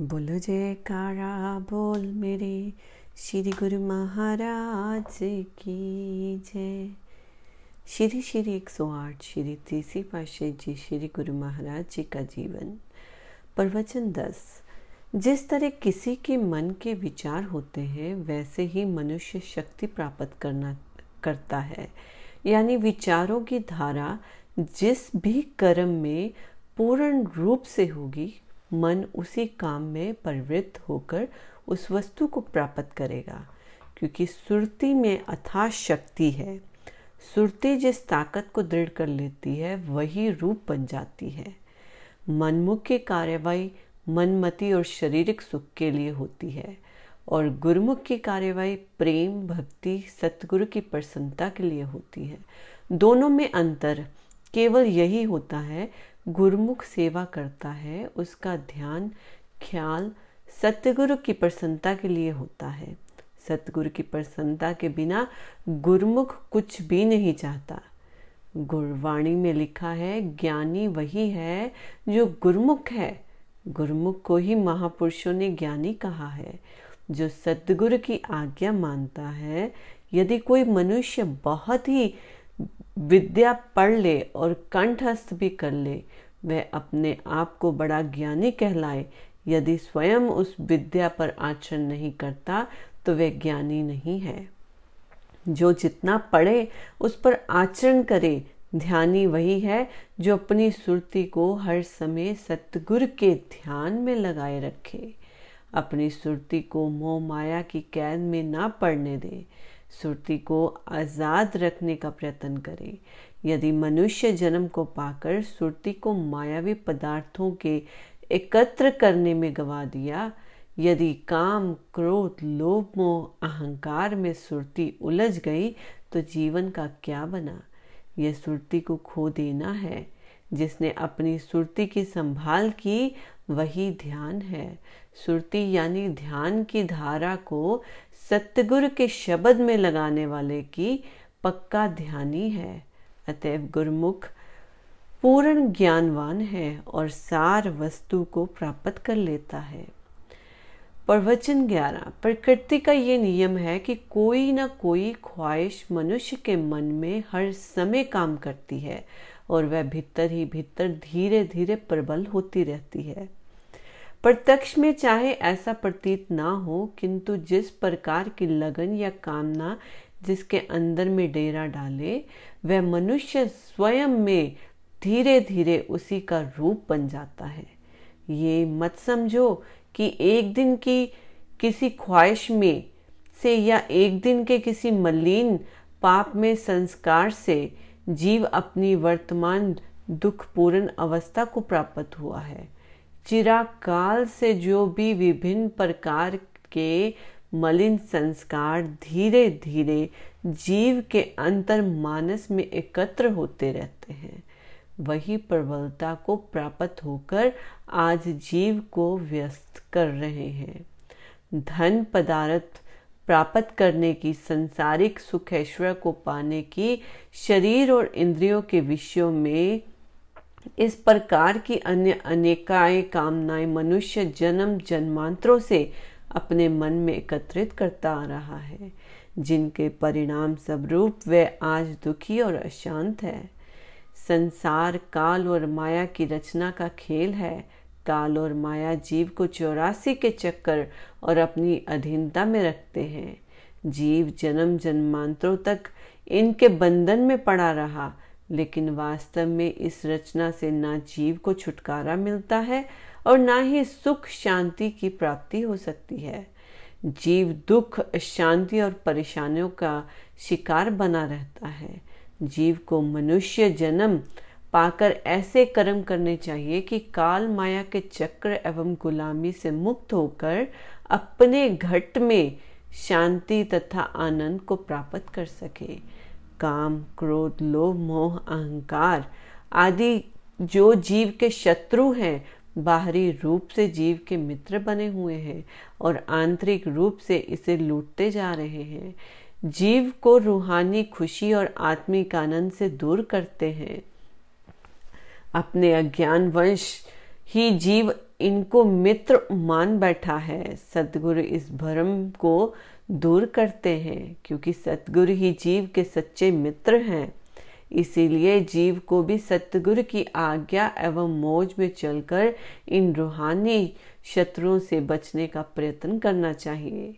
बोलो जयकारा, बोल मेरे श्री गुरु महाराज की जय। श्री श्री एक सौ आठ, श्री तीसरी पाशे जी, श्री गुरु महाराज जी का जीवन। प्रवचन दस, जिस तरह किसी के मन के विचार होते हैं, वैसे ही मनुष्य शक्ति प्राप्त करना, करता है। यानी विचारों की धारा जिस भी कर्म में पूर्ण रूप से होगी मन उसी काम में प्रवृत्त होकर उस वस्तु को प्राप्त करेगा, क्योंकि सुरती में अथाह शक्ति है। सुरती जिस ताकत को दृढ़ कर लेती है, वही रूप बन जाती है। मनमुख की कार्यवाही मनमति और शारीरिक सुख के लिए होती है, और गुरुमुख की कार्यवाही प्रेम, भक्ति, सतगुरु की प्रसन्नता के लिए होती है। दोनों में अंतर केवल यही होता है गुरुमुख सेवा करता है, उसका ध्यान, ख्याल सतगुरु की प्रसन्नता के लिए होता है। सतगुरु की प्रसन्नता के बिना गुरुमुख कुछ भी नहीं चाहता। गुरवाणी में लिखा है, ज्ञानी वही है जो गुरुमुख है। गुरुमुख को ही महापुरुषों ने ज्ञानी कहा है। जो सतगुरु की आज्ञा मानता है, यदि कोई मनुष्य बहुत ही विद्या पढ़ ले और कंठस्थ भी कर ले। वह अपने आप को बड़ा ज्ञानी कहलाए। यदि स्वयं उस विद्या पर आचरण नहीं करता तो वह ज्ञानी नहीं है। जो जितना पढ़े, उस पर आचरण करे। ध्यानी वही है जो अपनी सुरती को हर समय सतगुरु के ध्यान में लगाए रखे। अपनी सुरती को मोह माया की कैद में ना पड़ने दे। सुरती को आज़ाद रखने का प्रयत्न करे। यदि मनुष्य जन्म को पाकर सुरती को मायावी पदार्थों के एकत्र करने में गवा दिया, यदि काम, क्रोध, लोभ, मोह, अहंकार में सुरती उलझ गई तो जीवन का क्या बना? यह सुरती को खो देना है। जिसने अपनी सुरती की संभाल की वही ध्यान है। सुरती यानी ध्यान की धारा को सतगुरु के शब्द में लगाने वाले की पक्का ध्यानी है। अतएव गुरुमुख पूर्ण ज्ञानवान है और सार वस्तु को प्राप्त कर लेता है। प्रवचन ग्यारह। प्रकृति का ये नियम है कि कोई ना कोई ख्वाहिश मनुष्य के मन में हर समय काम करती है। और वह भीतर ही भीतर धीरे धीरे प्रबल होती रहती है। प्रत्यक्ष में चाहे ऐसा प्रतीत ना हो, किंतु जिस प्रकार की लगन या कामना जिसके अंदर में डेरा डाले, वह मनुष्य स्वयं में धीरे धीरे उसी का रूप बन जाता है। ये मत समझो कि एक दिन की किसी ख्वाहिश में से या एक दिन के किसी मलिन पाप में संस्कार से जीव अपनी वर्तमान दुखपूर्ण अवस्था को प्राप्त हुआ है। चिराकाल से जो भी विभिन्न प्रकार के मलिन संस्कार धीरे धीरे जीव के अंतर मानस में एकत्र होते रहते हैं, वही प्रबलता को प्राप्त होकर आज जीव को व्यस्त कर रहे हैं। धन पदार्थ प्राप्त करने की, संसारिक सुख ऐश्वर्य को पाने की, शरीर और इंद्रियों के विषयों में इस प्रकार की अन्य अनेकाएँ, कामनाएँ मनुष्य जन्म, जन्मांतरों से अपने मन में एकत्रित करता आ रहा है, जिनके परिणाम स्वरूप वह आज दुखी और अशांत है। संसार, काल और माया की रचना का खेल है। काल और माया जीव को चौरासी के चक्कर और अपनी अधीनता में रखते हैं। जीव जन्म जन्मांतरों तक इनके बंधन में पड़ा रहा, लेकिन वास्तव में इस रचना से ना जीव को छुटकारा मिलता है और ना ही सुख शांति की प्राप्ति हो सकती है। जीव दुख शांति और परेशानियों का शिकार बना रहता है। जीव को मनुष्य जन्म पाकर ऐसे कर्म करने चाहिए कि काल माया के चक्र एवं गुलामी से मुक्त होकर अपने घट में शांति तथा आनंद को प्राप्त कर सके। काम, क्रोध, लोभ, मोह, अहंकार आदि जो जीव के शत्रु हैं, बाहरी रूप से जीव के मित्र बने हुए हैं और आंतरिक रूप से इसे लूटते जा रहे हैं। जीव को रूहानी खुशी और आत्मिक आनंद से दूर करते हैं। अपने अज्ञान वंश ही जीव इनको मित्र मान बैठा है। सतगुरु इस भ्रम को दूर करते हैं, क्योंकि सतगुरु ही जीव के सच्चे मित्र हैं। इसीलिए जीव को भी सतगुरु की आज्ञा एवं मौज में चलकर इन रूहानी शत्रुओं से बचने का प्रयत्न करना चाहिए।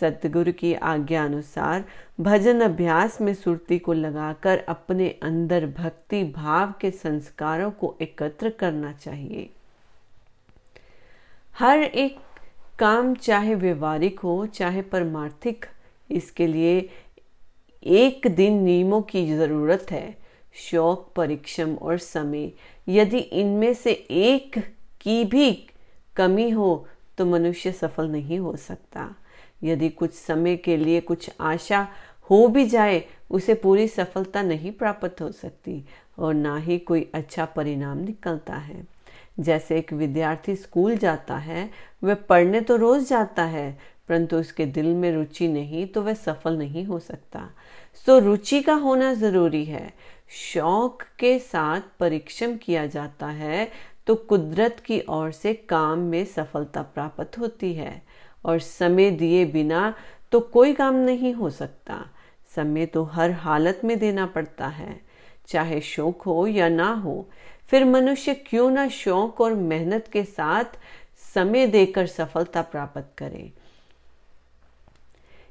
सतगुरु की आज्ञा अनुसार भजन अभ्यास में सुरती को लगाकर अपने अंदर भक्ति भाव के संस्कारों को एकत्र करना चाहिए। हर एक काम चाहे व्यवहारिक हो, चाहे परमार्थिक, इसके लिए एक दिन नियमों की ज़रूरत है। शौक परिक्षम और समय, यदि इनमें से एक की भी कमी हो तो मनुष्य सफल नहीं हो सकता। यदि कुछ समय के लिए कुछ आशा हो भी जाए, उसे पूरी सफलता नहीं प्राप्त हो सकती और ना ही कोई अच्छा परिणाम निकलता है। जैसे एक विद्यार्थी स्कूल जाता है, वह पढ़ने तो रोज जाता है, परंतु उसके दिल में रुचि नहीं तो वह सफल नहीं हो सकता। सो रुचि का होना ज़रूरी है। शौक के साथ परिश्रम किया जाता है तो कुदरत की ओर से काम में सफलता प्राप्त होती है। और समय दिए बिना तो कोई काम नहीं हो सकता। समय तो हर हालत में देना पड़ता है। चाहे शौक हो या ना हो, फिर मनुष्य क्यों ना शौक और मेहनत के साथ समय देकर सफलता प्राप्त करे।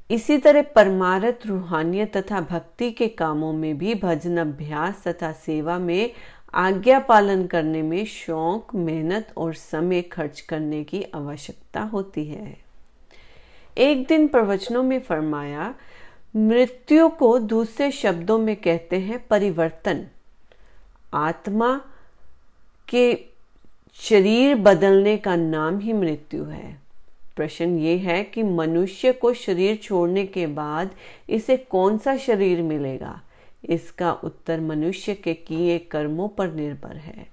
इसी तरह परमारथ, रूहानियत तथा भक्ति के कामों में भी भजन, अभ्यास तथा सेवा में आज्ञा पालन करने में शौक, मेहनत और समय खर्च करने की आवश्यकता होती है। एक दिन प्रवचनों में फरमाया, मृत्यु को दूसरे शब्दों में कहते हैं परिवर्तन। आत्मा के शरीर बदलने का नाम ही मृत्यु है। प्रश्न ये है कि मनुष्य को शरीर छोड़ने के बाद इसे कौन सा शरीर मिलेगा? इसका उत्तर मनुष्य के किए कर्मों पर निर्भर है।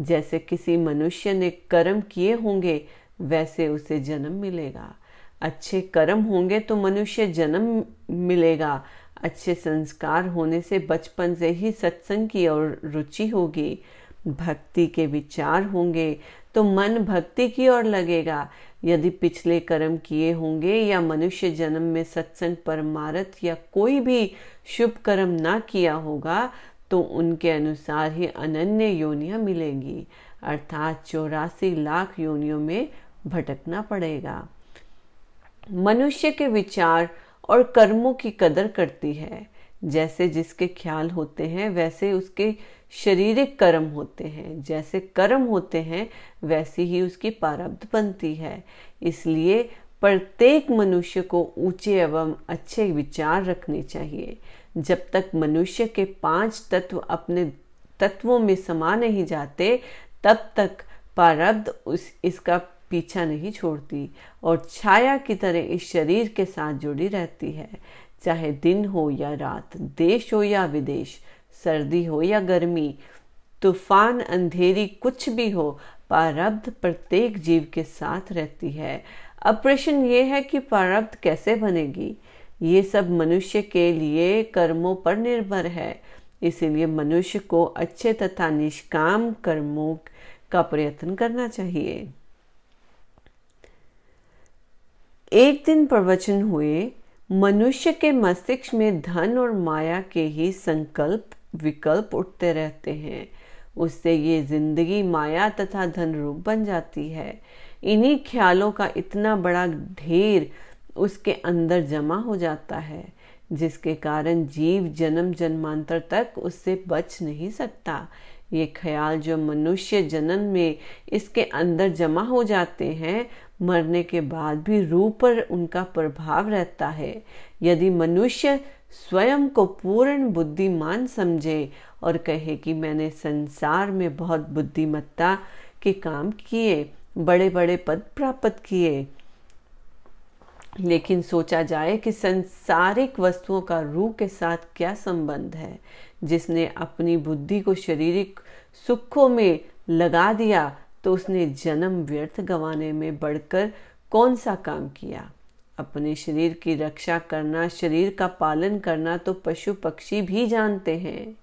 जैसे किसी मनुष्य ने कर्म किए होंगे, वैसे उसे जन्म मिलेगा। अच्छे कर्म होंगे तो मनुष्य जन्म मिलेगा। अच्छे संस्कार होने से बचपन से ही सत्संग की और रुचि होगी। भक्ति के विचार होंगे तो मन भक्ति की ओर लगेगा। यदि पिछले कर्म किए होंगे या मनुष्य जन्म में सत्संग, परमारथ या कोई भी शुभ कर्म ना किया होगा तो उनके अनुसार ही अनन्य योनियाँ मिलेंगी। अर्थात चौरासी लाख योनियों में भटकना पड़ेगा। मनुष्य के विचार और कर्मों की कदर करती है। जैसे जिसके ख्याल होते हैं, वैसे उसके शारीरिक कर्म होते हैं। जैसे कर्म होते हैं, वैसी ही उसकी प्रारब्ध बनती है। इसलिए प्रत्येक मनुष्य को ऊँचे एवं अच्छे विचार रखने चाहिए। जब तक मनुष्य के पाँच तत्व अपने तत्वों में समा नहीं जाते, तब तक प्रारब्ध उस, इसका पीछा नहीं छोड़ती और छाया की तरह इस शरीर के साथ जुड़ी रहती है। चाहे दिन हो या रात, देश हो या विदेश, सर्दी हो या गर्मी, तूफ़ान, अंधेरी, कुछ भी हो, प्रारब्ध प्रत्येक जीव के साथ रहती है। अब प्रश्न ये है कि प्रारब्ध कैसे बनेगी? ये सब मनुष्य के लिए कर्मों पर निर्भर है। इसीलिए मनुष्य को अच्छे तथा निष्काम कर्मों का प्रयत्न करना चाहिए। एक दिन प्रवचन हुए, मनुष्य के मस्तिष्क में धन और माया के ही संकल्प, विकल्प उठते रहते हैं। उससे ये ज़िंदगी माया तथा धन रूप बन जाती है। इन्हीं ख्यालों का इतना बड़ा ढेर उसके अंदर जमा हो जाता है, जिसके कारण जीव जन्म जन्मांतर तक उससे बच नहीं सकता। ये ख्याल जो मनुष्य जन्म में इसके अंदर जमा हो जाते हैं मरने के बाद भी रूह पर उनका प्रभाव रहता है। यदि मनुष्य स्वयं को पूर्ण बुद्धिमान समझे और कहे कि मैंने संसार में बहुत बुद्धिमत्ता के काम किए बड़े बड़े पद प्राप्त किए, लेकिन सोचा जाए कि संसारिक वस्तुओं का रूह के साथ क्या संबंध है, जिसने अपनी बुद्धि को शारीरिक सुखों में लगा दिया तो उसने जन्म व्यर्थ गंवाने में बढ़कर कौन सा काम किया? अपने शरीर की रक्षा करना, शरीर का पालन करना तो पशु पक्षी भी जानते हैं।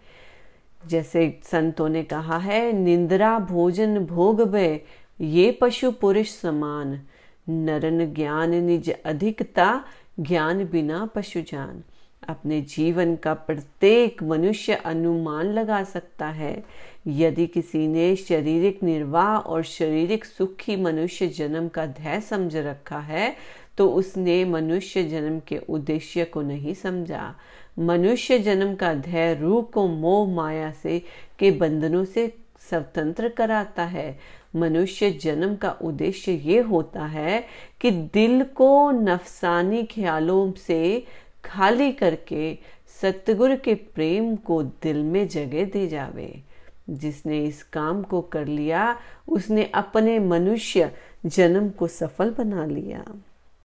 जैसे संतों ने कहा है, निंद्रा भोजन भोग भय ये पशु पुरुष समान। नरन ज्ञान निज अधिकता, ज्ञान बिना पशु जान। अपने जीवन का प्रत्येक मनुष्य अनुमान लगा सकता है। यदि किसी ने शारीरिक निर्वाह और शारीरिक सुखी मनुष्य जन्म का ध्यय समझ रखा है तो उसने मनुष्य जन्म के उद्देश्य को नहीं समझा। मनुष्य जन्म का ध्यय रूह को मोह, माया से, के बंधनों से स्वतंत्र कराता है। मनुष्य जन्म का उद्देश्य ये होता है कि दिल को नफसानी ख्यालों से खाली करके सतगुरु के प्रेम को दिल में जगह दे जावे। जिसने इस काम को कर लिया, उसने अपने मनुष्य जन्म को सफल बना लिया।